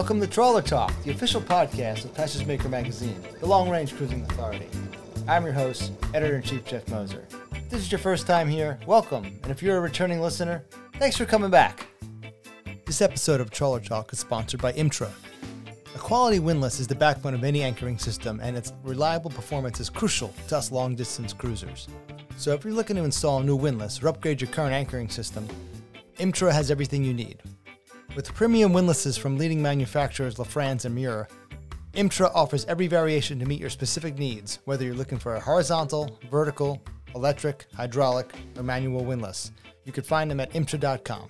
Welcome to Trawler Talk, the official podcast of Passage Maker Magazine, the long range cruising authority. I'm your host, Editor in Chief Jeff Moser. If this is your first time here, welcome. And if you're a returning listener, thanks for coming back. This episode of Trawler Talk is sponsored by IMTRA. A quality windlass is the backbone of any anchoring system, and its reliable performance is crucial to us long distance cruisers. So if you're looking to install a new windlass or upgrade your current anchoring system, IMTRA has everything you need. With premium windlasses from leading manufacturers Lofrans and Muir, IMTRA offers every variation to meet your specific needs, whether you're looking for a horizontal, vertical, electric, hydraulic, or manual windlass. You can find them at imtra.com.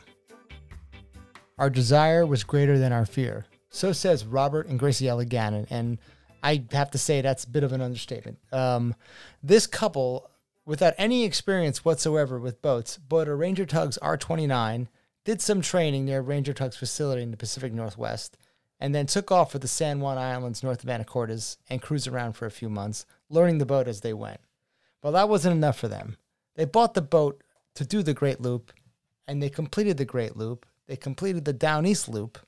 Our desire was greater than our fear. So says Robert and Graciela Gannon, and I have to say that's a bit of an understatement. Um, this couple, without any experience whatsoever with boats, bought a Ranger Tugs R29 did some training near Ranger Tug's facility in the Pacific Northwest, and then took off for the San Juan Islands north of Anacortes and cruised around for a few months, learning the boat as they went. Well, that wasn't enough for them. They bought the boat to do the Great Loop, and they completed the Great Loop. They completed the Down East Loop.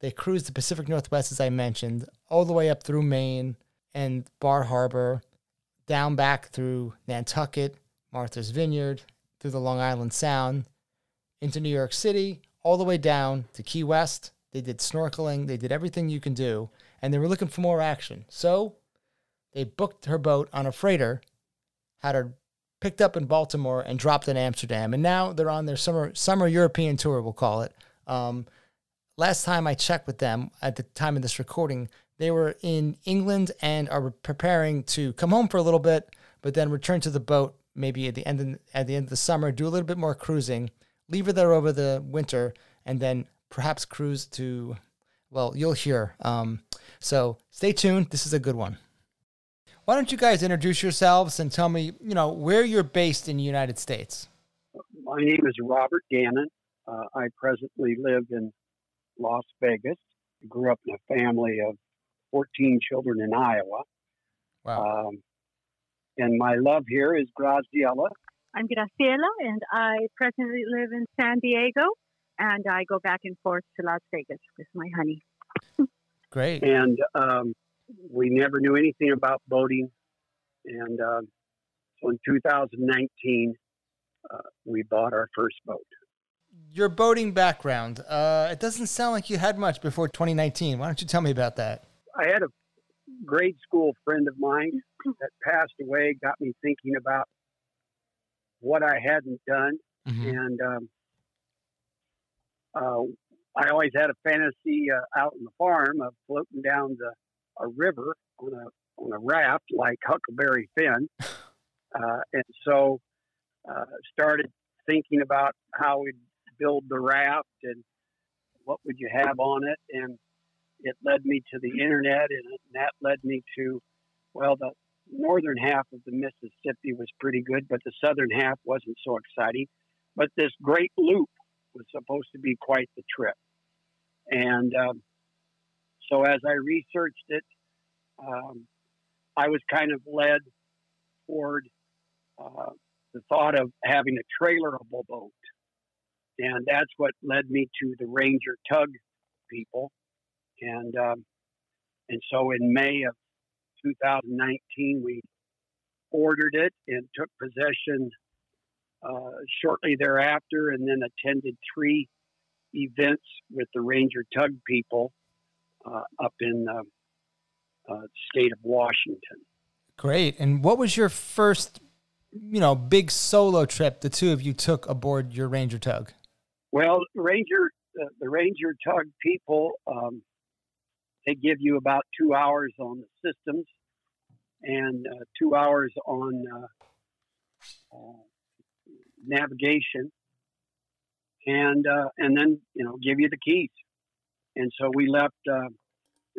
They cruised the Pacific Northwest, as I mentioned, all the way up through Maine and Bar Harbor, down back through Nantucket, Martha's Vineyard, through the Long Island Sound, into New York City, all the way down to Key West. They did snorkeling, they did everything you can do, and they were looking for more action. So they booked her boat on a freighter, had her picked up in Baltimore and dropped in Amsterdam, and now they're on their summer summer European tour, we'll call it. Um, last time I checked with them at the time of this recording, they were in England and are preparing to come home for a little bit, but then return to the boat maybe at the end of, at the end of the summer, do a little bit more cruising, leave her there over the winter, and then perhaps cruise to, well, you'll hear. Um, so stay tuned. This is a good one. Why don't you guys introduce yourselves and tell me, you know, where you're based in the United States? My name is Robert Gannon. Uh, I presently live in Las Vegas. I grew up in a family of 14 children in Iowa. Wow. Um, and my love here is Graciela. I'm Graciela, and I presently live in San Diego, and I go back and forth to Las Vegas with my honey. Great. And um, we never knew anything about boating. And uh, so in 2019, uh, we bought our first boat. Your boating background, uh, it doesn't sound like you had much before 2019. Why don't you tell me about that? I had a grade school friend of mine that passed away, got me thinking about what I hadn't done. Mhm. And um, uh, I always had a fantasy uh, out on the farm of floating down the a river on a on a raft like Huckleberry Finn, uh, and so uh, started thinking about how we'd build the raft and what would you have on it, and it led me to the internet, and that led me to well the northern half of the Mississippi was pretty good, but the southern half wasn't so exciting. But this great loop was supposed to be quite the trip. And um, so as I researched it, um, I was kind of led toward uh, the thought of having a trailerable boat. And that's what led me to the Ranger Tug people. And um, and so in May of 2019, we ordered it and took possession uh, shortly thereafter, and then attended three events with the Ranger Tug people uh, up in the uh, state of Washington. Great. And what was your first, you know, big solo trip the two of you took aboard your Ranger tug? Well, Ranger, uh, the Ranger Tug people, um, they give you about two hours on the systems and uh, two hours on uh, uh, navigation, and uh, and then you know give you the keys. And so we left uh,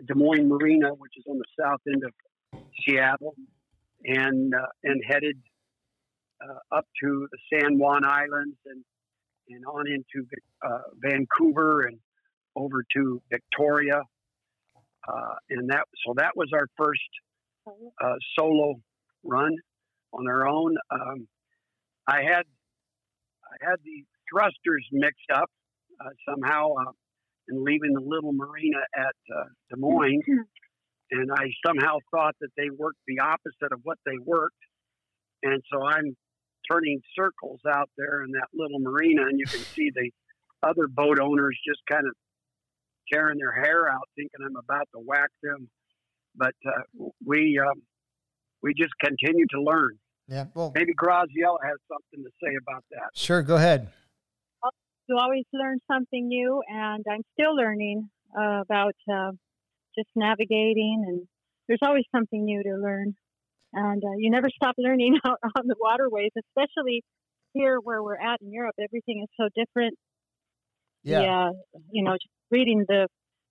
Des Moines Marina, which is on the south end of Seattle, and and headed up to the San Juan Islands and and on into Vancouver and over to Victoria, uh, and that so that was our first uh, solo run on our own. Um, I had I had the thrusters mixed up uh, somehow. Uh, and leaving the little marina at uh, Des Moines. And I somehow thought that they worked the opposite of what they worked. And so I'm turning circles out there in that little marina, and you can see the other boat owners just kind of tearing their hair out, thinking I'm about to whack them. But uh, we um, we just continue to learn. Yeah. Well, Maybe Graciela has something to say about that. sure. Go ahead. You always learn something new, and I'm still learning uh, about uh, just navigating, and there's always something new to learn. And uh, you never stop learning out on the waterways, especially here where we're at in Europe. Everything is so different. Yeah. Yeah, you know, just reading the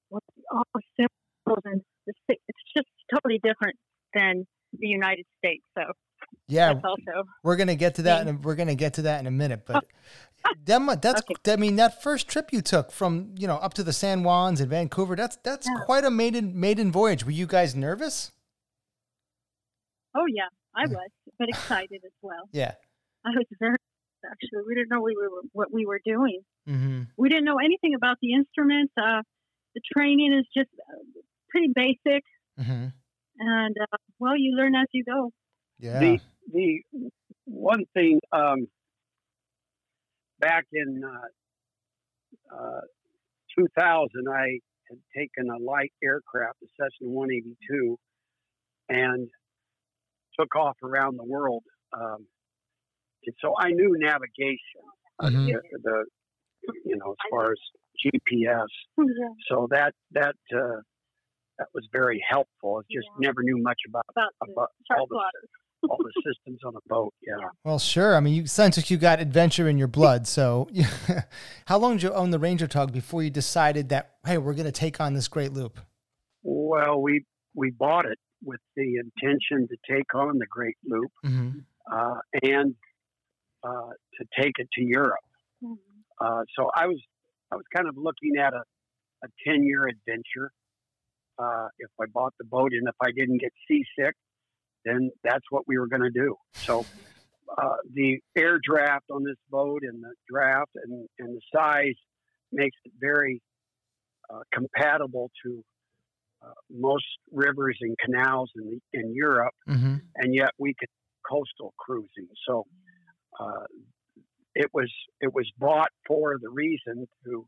what all the symbols and the, it's just totally different than the United States. So Yeah. also We're gonna get to that, and we're gonna get to that in a minute. But that mu- that's Okay. I mean that first trip you took from you know up to the San Juans and Vancouver. That's that's Yeah. quite a maiden maiden voyage. Were you guys nervous? oh yeah, I was, but excited as well. Yeah. I was very actually. We didn't know we were what we were doing. Mm-hmm. We didn't know anything about the instruments. Uh, the training is just pretty basic, Mm-hmm. and uh, well, you learn as you go. Yeah. The the one thing um, back in uh, uh, 2000, I had taken a light aircraft, a Cessna 182, and took off around the world. Um, and so I knew navigation, uh, Mhm. the, the you know as far as GPS. Yeah. So that that uh, that was very helpful. I just Yeah. never knew much about About about sharp all the all the systems on a boat. Yeah. Yeah. Well, sure. I mean, you sounds like you got adventure in your blood. So, how long did you own the Ranger Tug before you decided that hey, we're going to take on this great loop? Well, we we bought it with the intention to take on the Great Loop Mm-hmm. uh, and uh, to take it to Europe. Mhm. Uh, so I was I was kind of looking at a a ten year adventure. Uh, if I bought the boat and if I didn't get seasick, then that's what we were going to do. So uh, the air draft on this boat and the draft and, and the size makes it very uh, compatible to uh, most rivers and canals in, the, in Europe Mm-hmm. and yet we could coastal cruising. So uh, it was it was bought for the reason to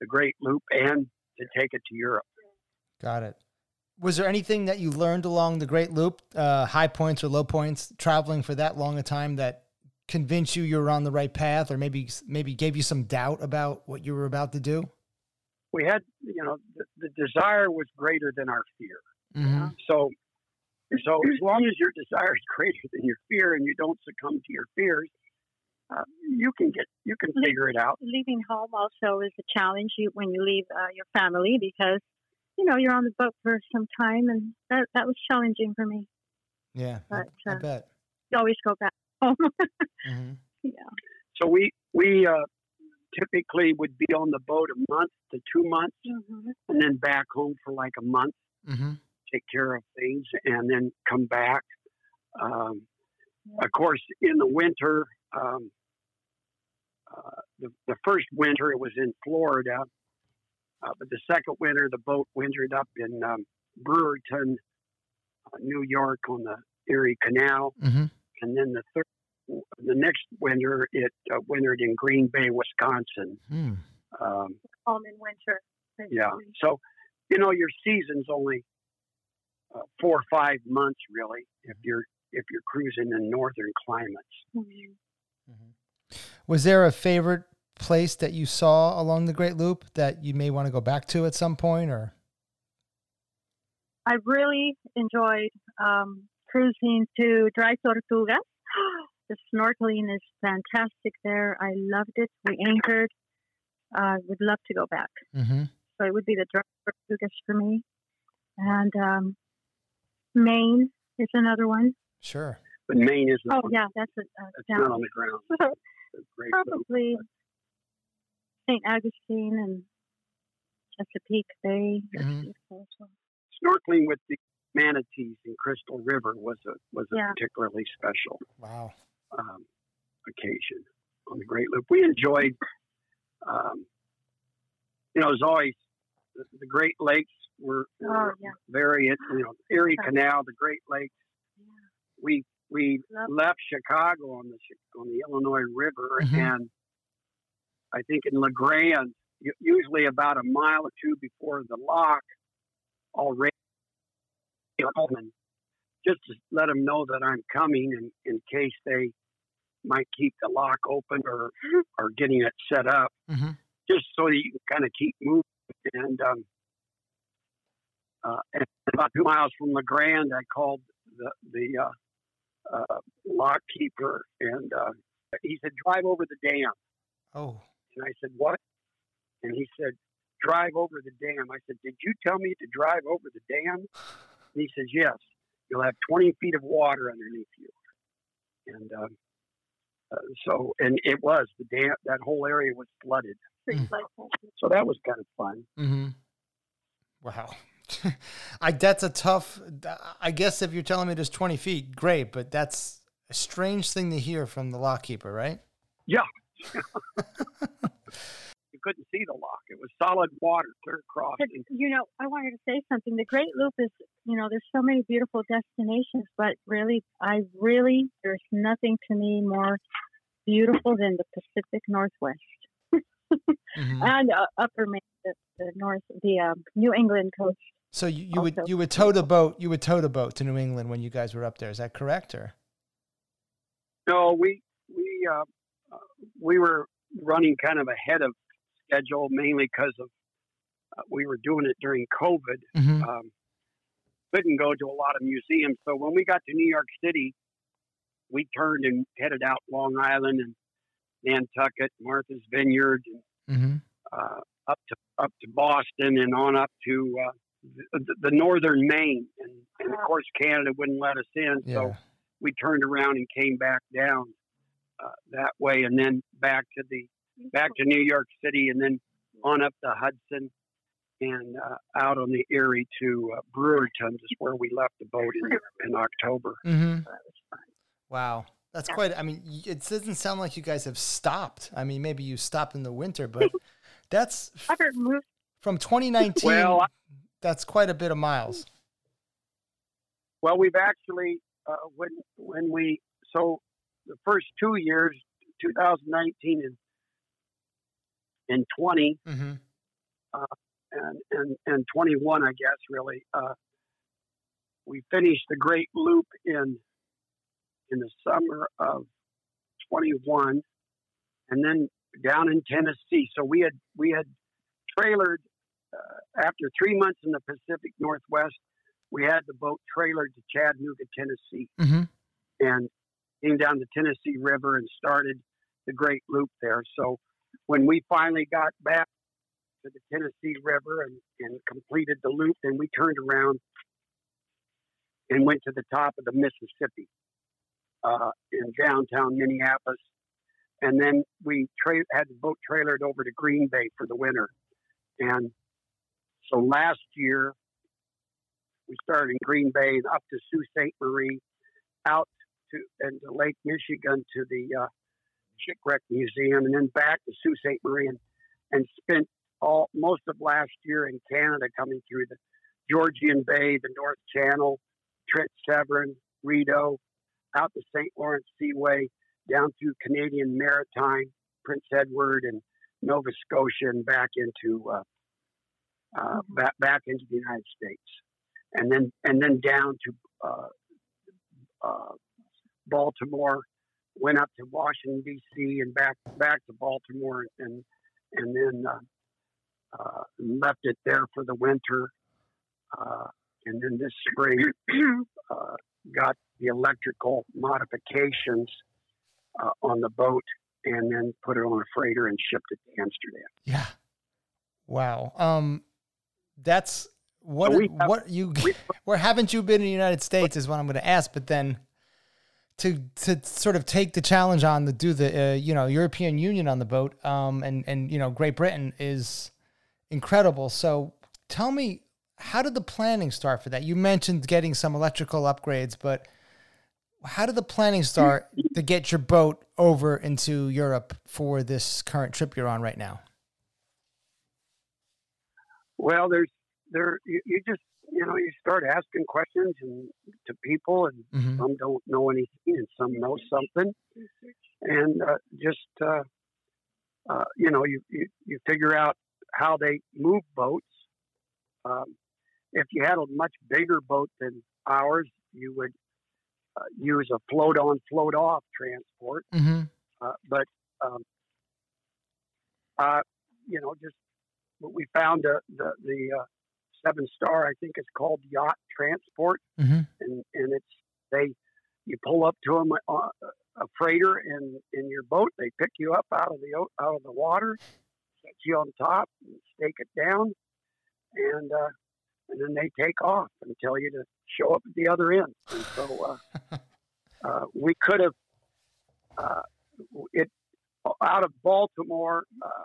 the Great Loop and to take it to Europe. Got it. Was there anything that you learned along the Great Loop, uh, high points or low points, traveling for that long a time that convinced you you were on the right path, or maybe maybe gave you some doubt about what you were about to do? We had you know the, the desire was greater than our fear. Mm-hmm. So so as long as your desire is greater than your fear and you don't succumb to your fears, uh, you can get you can figure it out. Leaving home also is a challenge you, when you leave uh, your family because you know you're on the boat for some time, and that that was challenging for me. Yeah, But, I uh, bet. You always go back home. hmm yeah. So we we uh, typically would be on the boat a month to two months, hmm and then back home for like a month. hmm take care of things and then come back. Um, of course, in the winter, um, uh, the, the first winter it was in Florida, uh, but the second winter the boat wintered up in um, Brewerton, uh, New York on the Erie Canal, hmm and then the third, the next winter it uh, wintered in Green Bay, Wisconsin. Hmm. Um, Home in winter. yeah, so you know your season's only uh, four or five months really if you're if you're cruising in northern climates. Mhm. Was there a favorite place that you saw along the Great Loop that you may want to go back to at some point, or? I really enjoyed um, cruising to Dry Tortugas. The snorkeling is fantastic there. I loved it. We anchored. I would love to go back. Mm-hmm. So it would be the Dry Tortugas for me. And um, Maine is another one. Sure. But Maine is not, Oh, yeah, that's a, a it's not on the ground. It's great. Probably St. Augustine and Chesapeake Bay. That's Mhm. beautiful as well. Snorkeling with the manatees in Crystal River was a was a Yeah. particularly special Wow. um, occasion on the Great Loop. We enjoyed um, you know, as always, the, the Great Lakes were, Oh, yeah. very, you know, Erie Okay. Canal, the Great Lakes. We we Love- left Chicago on the on the Illinois River, Mhm. and I think in LaGrange, usually about a mile or two before the lock, already, and just to let them know that I'm coming, in, in case they might keep the lock open or or getting it set up hmm just so that you can kind of keep moving. And, um, uh, and about two miles from LaGrange, I called the the uh, uh, lock keeper, and uh, he said, "Drive over the dam." Oh. And I said, "What?" And he said, "Drive over the dam." I said, "Did you tell me to drive over the dam?" And he says, "Yes. You'll have 20 feet of water underneath you." And um, uh, so, and it was the dam. That whole area was flooded. Things like. So that was kind of fun. Mm-hmm. Wow. I that's a tough. I guess if you're telling me there's 20 feet, great, but that's a strange thing to hear from the lock keeper, right? You couldn't see the lock. It was solid water clear across. But, you know, I wanted to say something. The Great Loop is, you know, there's so many beautiful destinations, but really, I really, there's nothing to me more beautiful than the Pacific Northwest Mhm. and uh, Upper Maine, the, the North, the um, New England coast. So you, you would you would tow the boat you would tow the boat to New England when you guys were up there. Is that correct or? no, we we uh, we were running kind of ahead of schedule, mainly because of uh, we were doing it during COVID. Mhm. Um, couldn't go to a lot of museums, so when we got to New York City, we turned and headed out Long Island and Nantucket, Martha's Vineyard, and Mhm. uh, up to up to Boston and on up to uh, the, the northern Maine, and, and of course Canada wouldn't let us in, so Yeah. we turned around and came back down uh, that way, and then back to the back to New York City, and then on up the Hudson and uh, out on the Erie to uh, Brewerton is where we left the boat in, in October. Mhm. Wow. That's quite I mean, it doesn't sound like you guys have stopped. I mean, maybe you stopped in the winter, but that's Robert moved. from 2019. Well, that's quite a bit of miles. Well, we've actually uh, when when we so the first two years, 2019 and and 20 Mhm. and and and 21, I guess really. Uh, we finished the Great Loop in in the summer of 21, and then down in Tennessee. So we had we had trailered uh, after three months in the Pacific Northwest. We had the boat trailered to Chattanooga, Tennessee, Mhm. and came down the Tennessee River and started the Great Loop there. So when we finally got back to the Tennessee River and, and completed the loop, then we turned around and went to the top of the Mississippi uh, in downtown Minneapolis. And then we tra- had the boat trailered over to Green Bay for the winter. And so last year, we started in Green Bay and up to Sault Ste. Marie, out to and to Lake Michigan to the uh, Shipwreck Museum, and then back to Sault Ste. Marie, and, and spent all most of last year in Canada, coming through the Georgian Bay, the North Channel, Trent Severn, Rideau, out the St. Lawrence Seaway, down through Canadian Maritime, Prince Edward, and Nova Scotia, and back into uh, uh, back back into the United States, and then and then down to uh, uh, Baltimore, went up to Washington D.C. and back back to Baltimore, and and then uh, uh, left it there for the winter, uh, and then this spring uh, got the electrical modifications uh, on the boat, and then put it on a freighter and shipped it to Amsterdam. Yeah. Wow. Um, that's what So we have- what you we- where haven't you been in the United States is what I'm going to ask. But then to to sort of take the challenge on to do the uh, you know European Union on the boat, um, and and you know Great Britain is incredible. So tell me, how did the planning start for that? You mentioned getting some electrical upgrades, but how did the planning start to get your boat over into Europe for this current trip you're on right now? Well, there's there you, you just you know you start asking questions and to people, and Mhm. some don't know anything, and some know something, and uh, just uh, uh, you know you, you you figure out how they move boats. Um, if you had a much bigger boat than ours, you would uh, use a float on, float off transport. Mhm. Uh, but um, uh, you know, just we found uh, the the uh, Seven Star. I think it's called Yacht Transport, Mhm. and and it's they you pull up to them uh, a freighter in in your boat. They pick you up out of the out of the water, set you on top, and stake it down, and uh, and then they take off and tell you to show up at the other end. And so uh, uh, we could have uh, it out of Baltimore. Uh,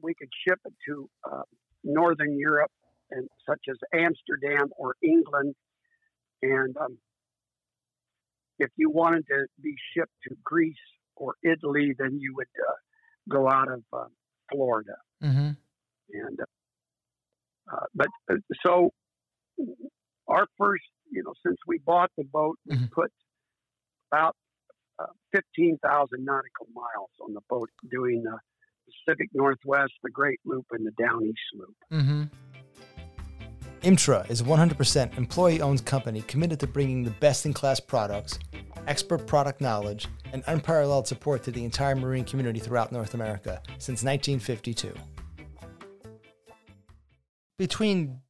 we could ship it to uh, Northern Europe, and such as Amsterdam or England, and um, if you wanted to be shipped to Greece or Italy, then you would uh, go out of uh, Florida. Mhm. And uh, but uh, so our first, you know, since we bought the boat, we Mhm. put about uh, fifteen thousand nautical miles on the boat, doing the Pacific Northwest, the Great Loop, and the Down East Loop. Mm-hmm. Imtra is a 100% employee owned company committed to bringing the best in class products, expert product knowledge, and unparalleled support to the entire marine community throughout North America since 1952. Between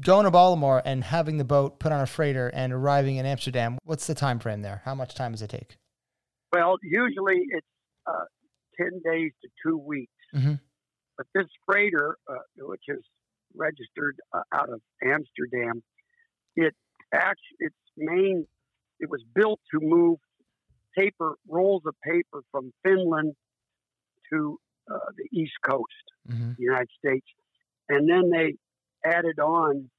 going to Baltimore and having the boat put on a freighter and arriving in Amsterdam, what's the time frame there? How much time does it take? Well, usually it's uh, ten days to two weeks. Mhm. But this freighter, uh, which is registered uh, out of Amsterdam, it actually its main it was built to move paper rolls of paper from Finland to uh, the East Coast, Mm-hmm. the United States, and then they added on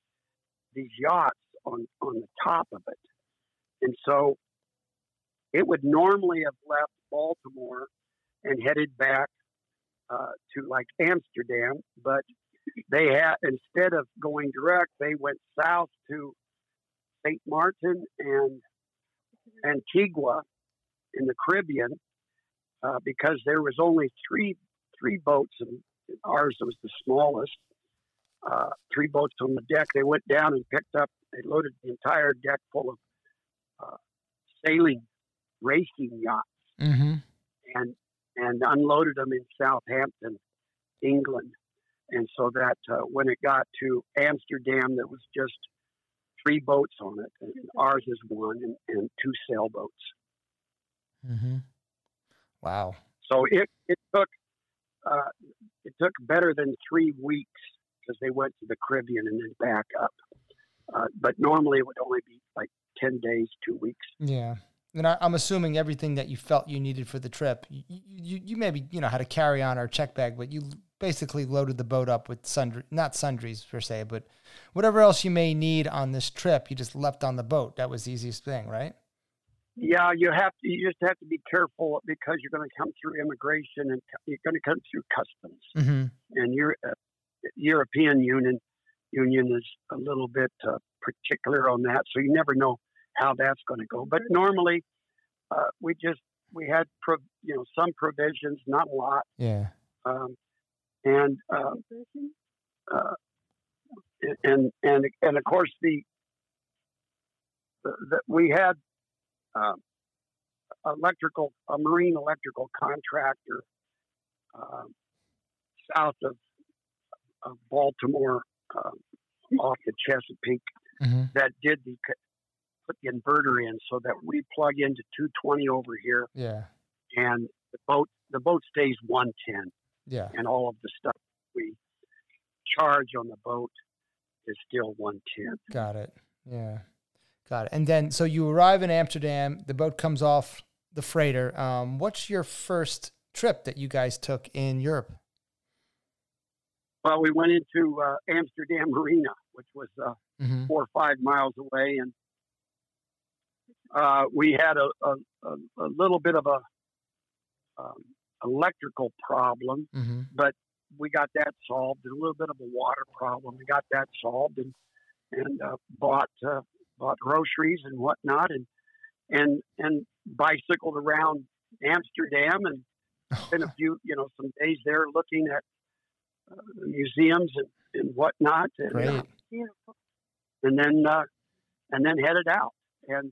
these yachts on on the top of it, and so it would normally have left Baltimore and headed back uh, to like Amsterdam, but they had instead of going direct, they went south to Saint Martin and Antigua in the Caribbean uh, because there was only three three boats, and ours was the smallest. Uh, three boats on the deck. They went down and picked up. They loaded the entire deck full of uh, sailing racing yachts Mm-hmm. and and unloaded them in Southampton, England. And so that uh, when it got to Amsterdam, there was just three boats on it, and ours is one, and, and two sailboats. Mm-hmm. Wow. So it it took uh, it took better than three weeks because they went to the Caribbean and then back up. Uh, but normally it would only be like ten days, two weeks. Yeah. And I, I'm assuming everything that you felt you needed for the trip, you, you, you maybe, you know, had a carry on or check bag, but you basically loaded the boat up with sundry, not sundries per se, but whatever else you may need on this trip, you just left on the boat. That was the easiest thing, right? Yeah, you have to. You just have to be careful because you're going to come through immigration and you're going to come through customs. Mm-hmm. And your uh, European Union Union is a little bit uh, particular on that, so you never know how that's going to go. But normally, uh, we just we had pro, you know some provisions, not a lot, Yeah. um, and uh, uh, and and and of course the, the, the we had um, electrical a marine electrical contractor um, south of, of Baltimore um, off the Chesapeake Mm-hmm. that did the put the inverter in so that we plug into 220 over here Yeah. and the boat the boat stays 110 Yeah. and all of the stuff we charge on the boat is still 110 Got it. Yeah. Got it. And then, so you arrive in Amsterdam, the boat comes off the freighter. Um, what's your first trip that you guys took in Europe? well we went into uh, amsterdam marina which was uh, Mm-hmm. four or five miles away and uh, we had a, a, a, a little bit of a um, electrical problem Mm-hmm. but we got that solved. A little bit of a water problem. We got that solved, and and uh, bought uh, bought groceries and whatnot, and and and bicycled around Amsterdam and spent a few you know some days there looking at uh, museums and, and whatnot. And, Uh, and then uh, and then headed out and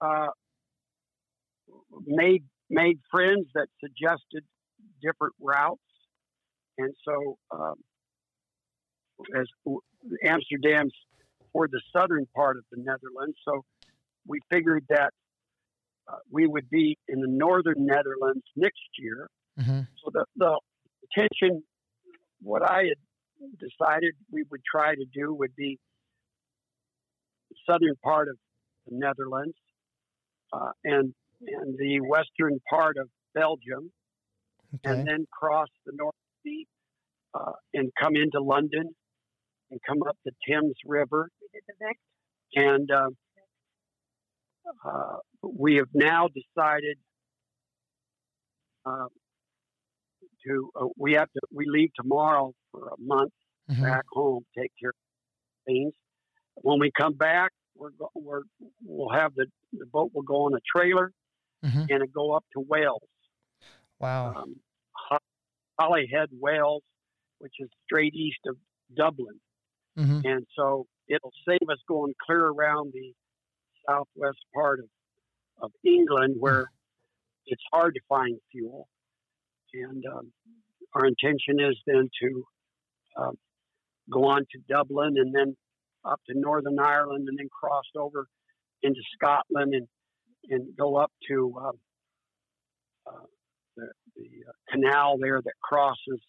uh, made made friends that suggested different routes, and so um, as Amsterdam's for the southern part of the Netherlands, so we figured that uh, we would be in the northern Netherlands next year. Mm-hmm. So the the intention, what I had decided we would try to do would be the southern part of the Netherlands uh, and and the western part of Belgium, Okay. and then cross the North Sea uh, and come into London and come up the Thames River. And uh, uh, we have now decided uh, to uh, we have to we leave tomorrow for a month Mhm. back home, take care of things. When we come back, we're, go- we're we'll have the the boat will go on a trailer Mhm. and go up to Wales Wow. um, Ho- Holyhead, Wales, which is straight east of Dublin. hmm And so it'll save us going clear around the southwest part of, of England where it's hard to find fuel. And um, our intention is then to um, go on to Dublin and then up to Northern Ireland and then cross over into Scotland and, and go up to um, uh, the, the uh, canal there that crosses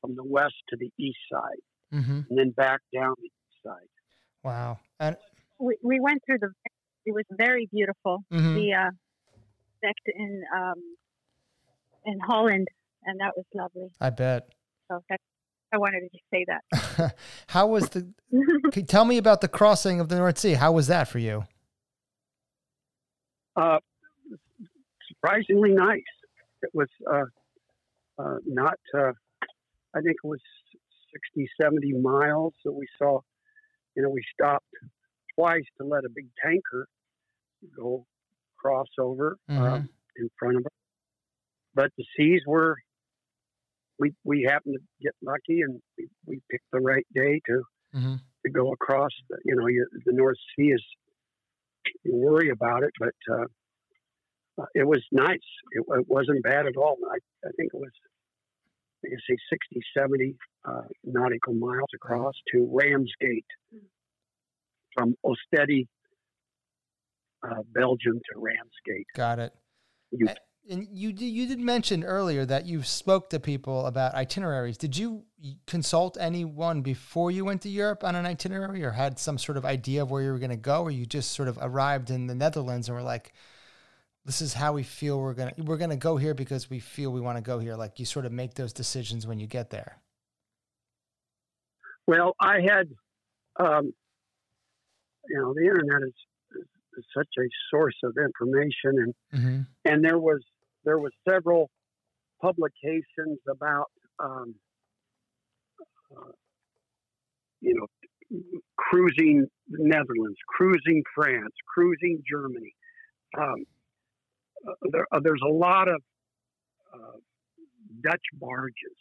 from the west to the east side hmm and then back down the east side. Wow. And We, we went through the. It was very beautiful. mhm. The uh, sect in um, in Holland, and that was lovely. I bet. So that, I wanted to just say that. How was the? Can tell me about the crossing of the North Sea. How was that for you? Uh, surprisingly nice. It was uh, uh, not, uh, I think it was 60, 70 miles. So we saw, you know, we stopped twice to let a big tanker go cross over uh, Mhm. in front of us. But the seas were, we, we happened to get lucky and we, we picked the right day to hmm to go across. The, you know, you, the North Sea is worry about it, but uh, uh, it was nice. It, it wasn't bad at all. I, I think it was, I say 60, 70 uh, nautical miles across to Ramsgate from Ostedi, uh, Belgium to Ramsgate. Got it. You, And you did, you did mention earlier that you spoke to people about itineraries. Did you consult anyone before you went to Europe on an itinerary, or had some sort of idea of where you were going to go, or you just sort of arrived in the Netherlands and were like, "This is how we feel we're gonna we're gonna go here because we feel we want to go here." Like you sort of make those decisions when you get there. well, I had, um, you know, the internet is, such a source of information and Mm-hmm. and there was there was several publications about um, uh, you know cruising the Netherlands, cruising France, cruising Germany. Um, uh, there, uh, there's a lot of uh, Dutch barges,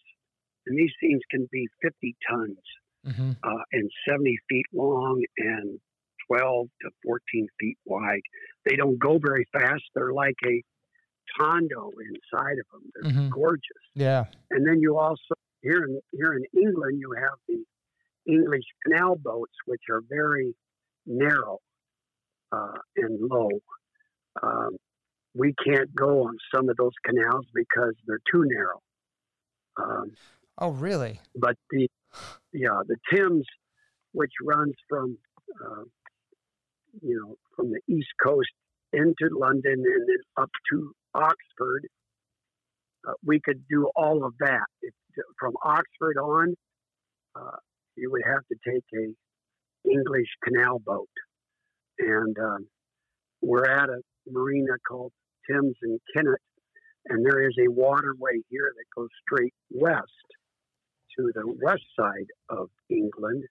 and these things can be 50 tons Mm-hmm. uh, and 70 feet long and 12 to 14 feet wide. They don't go very fast. They're like a tondo inside of them. They're Mhm. gorgeous. Yeah. And then you also here in here in England you have the English canal boats, which are very narrow uh, and low. Um, we can't go on some of those canals because they're too narrow. Um, Oh, really? but the yeah the Thames, which runs from uh, you know from the east coast into London and then up to Oxford, uh, we could do all of that. If, from Oxford on, uh, you would have to take a English canal boat, and um, we're at a marina called Thames and Kennet, and there is a waterway here that goes straight west to the west side of England,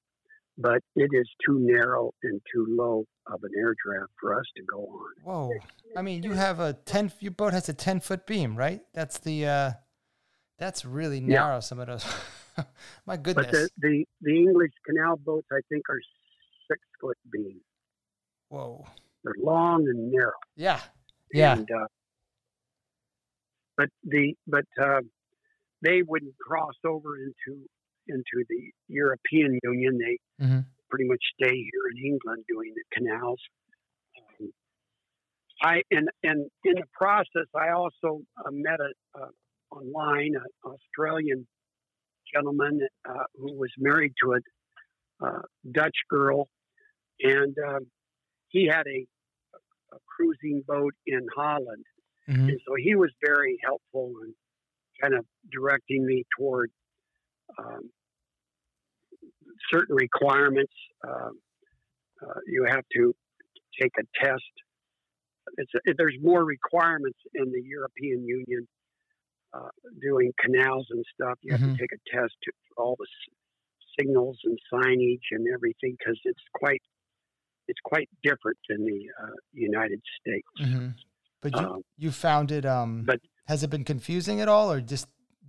but it is too narrow and too low of an air draft for us to go on. Whoa! I mean, you have a ten. Your boat has a ten foot beam, right? That's the. uh That's really narrow. Yeah. Some of those. My goodness. But the, the the English canal boats, I think, are six foot beam. Whoa. They're long and narrow. Yeah. Yeah. And, uh, but the but uh, they wouldn't cross over into into the European Union. They mm-hmm. pretty much stay here in England doing the canals. Um, I and and in the process, I also uh, met a uh, online an Australian gentleman uh, who was married to a uh, Dutch girl, and um, he had a, a, cruising boat in Holland, mm-hmm. and so he was very helpful and kind of directing me toward um, certain requirements. Uh, uh, you have to take a test. A, there's more requirements in the European Union uh, doing canals and stuff. You have mm-hmm. to take a test to, all the s- signals and signage and everything because it's quite it's quite different than the uh, United States. Mm-hmm. But you, um, you found it. Um, but has it been confusing at all, or just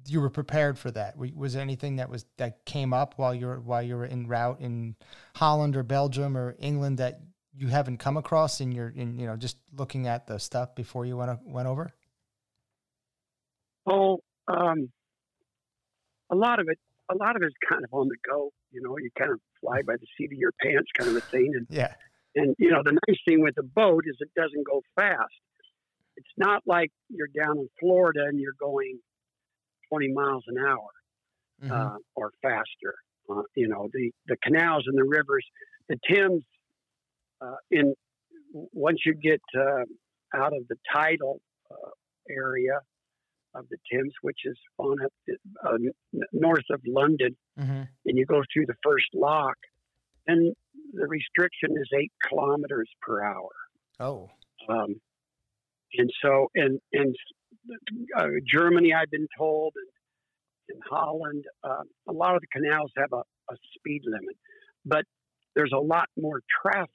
you were prepared for that? Was there anything that was that came up while you're while you were in route in Holland or Belgium or England that you haven't come across in your in you know just looking at the stuff before you went went over? Oh, um, a lot of it. A lot of it's kind of on the go. You know, you kind of fly by the seat of your pants, kind of a thing. And yeah. And you know, the nice thing with the boat is it doesn't go fast. It's not like you're down in Florida and you're going 20 miles an hour mm-hmm. uh, or faster. Uh, you know, the the canals and the rivers, the Thames. Uh, in once you get uh, out of the tidal uh, area, of the Thames, which is on up uh, north of London, mm-hmm. and you go through the first lock, and the restriction is eight kilometers per hour. Oh, um, and so and and uh, Germany, I've been told, and in Holland, uh, a lot of the canals have a, a, speed limit, but there's a lot more traffic.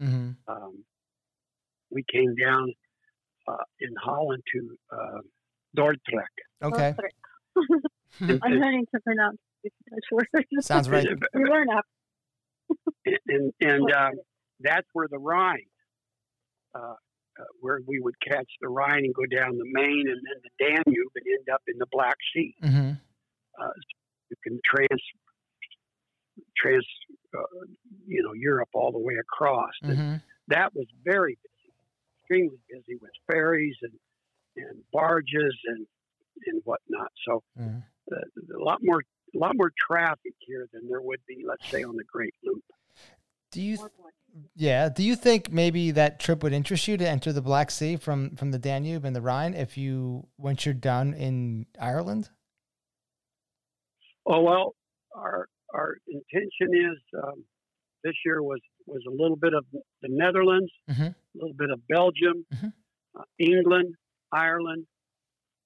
Mm-hmm. Um, we came down uh, in Holland to uh, Dordrecht. Okay. I'm learning to pronounce Dutch words. Sounds right. you learn up. and and uh, that's where the Rhine, uh, where we would catch the Rhine and go down the Main and then the Danube and end up in the Black Sea. Mm-hmm. Uh, you can trans trans uh, you know Europe all the way across. Mm-hmm. That was very busy, extremely busy with ferries and and barges and and whatnot. So mm-hmm. a lot more a lot more traffic here than there would be, let's say, on the Great Loop. Do you? Yeah. Do you think maybe that trip would interest you to enter the Black Sea from from the Danube and the Rhine if you once you're done in Ireland? Oh well, our our intention is um, this year was was a little bit of the Netherlands, mm-hmm. a little bit of Belgium, mm-hmm. uh, England, Ireland,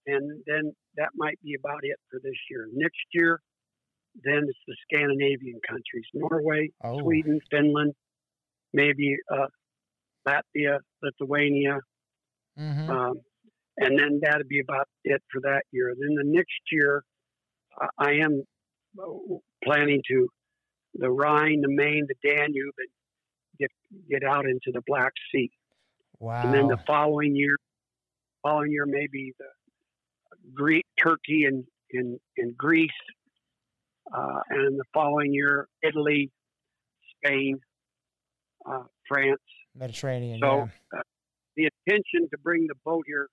and then that might be about it for this year. Next year, then it's the Scandinavian countries: Norway, oh. Sweden, Finland, maybe uh, Latvia, Lithuania, mm-hmm. um, and then that'd be about it for that year. Then the next year, I am uh, planning to the Rhine, the Main, the Danube, and get get out into the Black Sea. Wow! And then the following year, following year maybe the Greek, Turkey, and in in Greece, uh, and the following year Italy, Spain, uh, France, Mediterranean. So yeah. uh, the intention to bring the boat here,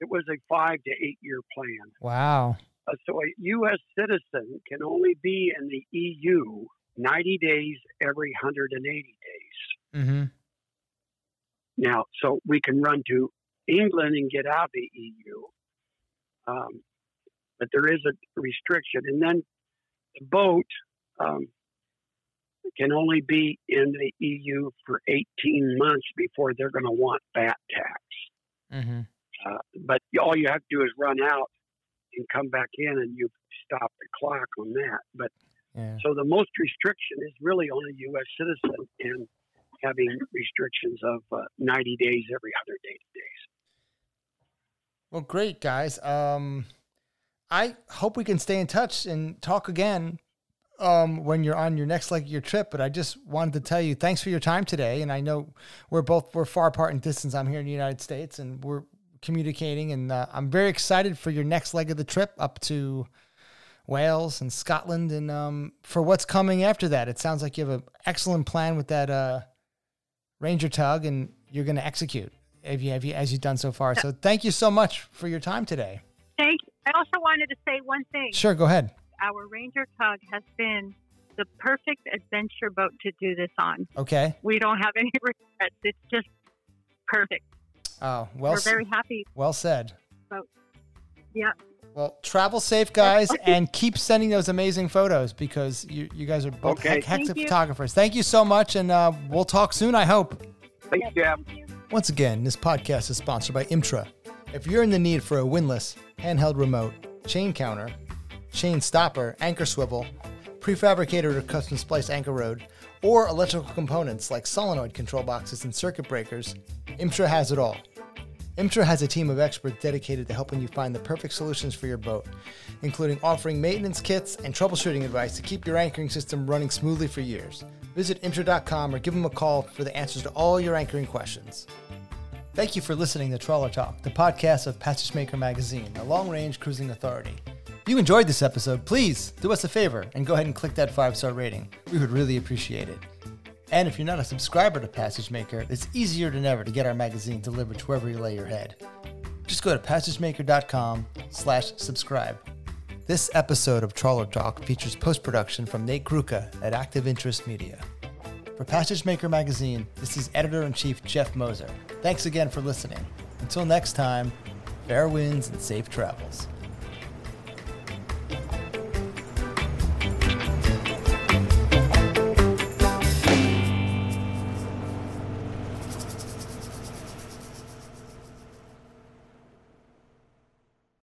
it was a five to eight year plan. Wow. Uh, so a U.S. citizen can only be in the EU 90 days every 180 days. Mm-hmm. Now, so we can run to England and get out of the EU. Um, but there is a restriction. And then the boat um, can only be in the EU for 18 months before they're going to want VAT tax. Mm-hmm. Uh, but all you have to do is run out and come back in, and you stop the clock on that. But Yeah. so the most restriction is really on a U.S. citizen and having restrictions of uh, 90 days every other 180 days. Well, great guys. Um, I hope we can stay in touch and talk again um, when you're on your next leg of your trip. But I just wanted to tell you thanks for your time today. And I know we're both we're far apart in distance. I'm here in the United States, and we're communicating. And uh, I'm very excited for your next leg of the trip up to Wales and Scotland, and um, for what's coming after that. It sounds like you have an excellent plan with that uh, Ranger tug, and you're going to execute. You, have you, as you've done so far. So thank you so much for your time today. Thank you. I also wanted to say one thing. Sure, go ahead. Our Ranger Tug has been the perfect adventure boat to do this on. Okay. We don't have any regrets. It's just perfect. Oh, well, We're very happy. well said. Yeah. Well, travel safe, guys, and keep sending those amazing photos because you, you guys are both Okay. heck, heck of photographers. Thank you so much, and uh, we'll talk soon, I hope. Thanks, Jeff. Once again, this podcast is sponsored by Imtra. If you're in the need for a windlass, handheld remote, chain counter, chain stopper, anchor swivel, prefabricated or custom spliced anchor rod, or electrical components like solenoid control boxes and circuit breakers, Imtra has it all. Imtra has a team of experts dedicated to helping you find the perfect solutions for your boat, including offering maintenance kits and troubleshooting advice to keep your anchoring system running smoothly for years. Visit imtra.com or give them a call for the answers to all your anchoring questions. Thank you for listening to Trawler Talk, the podcast of Passage Maker Magazine, a long range cruising authority. If you enjoyed this episode, please do us a favor and go ahead and click that five star rating. We would really appreciate it. And if you're not a subscriber to Passage Maker, it's easier than ever to get our magazine delivered to wherever you lay your head. Just go to passagemaker.com slash subscribe. This episode of Trawler Talk features post-production from Nate Kruka at Active Interest Media. For Passage Maker Magazine, this is Editor-in-Chief Jeff Moser. Thanks again for listening. Until next time, fair winds and safe travels.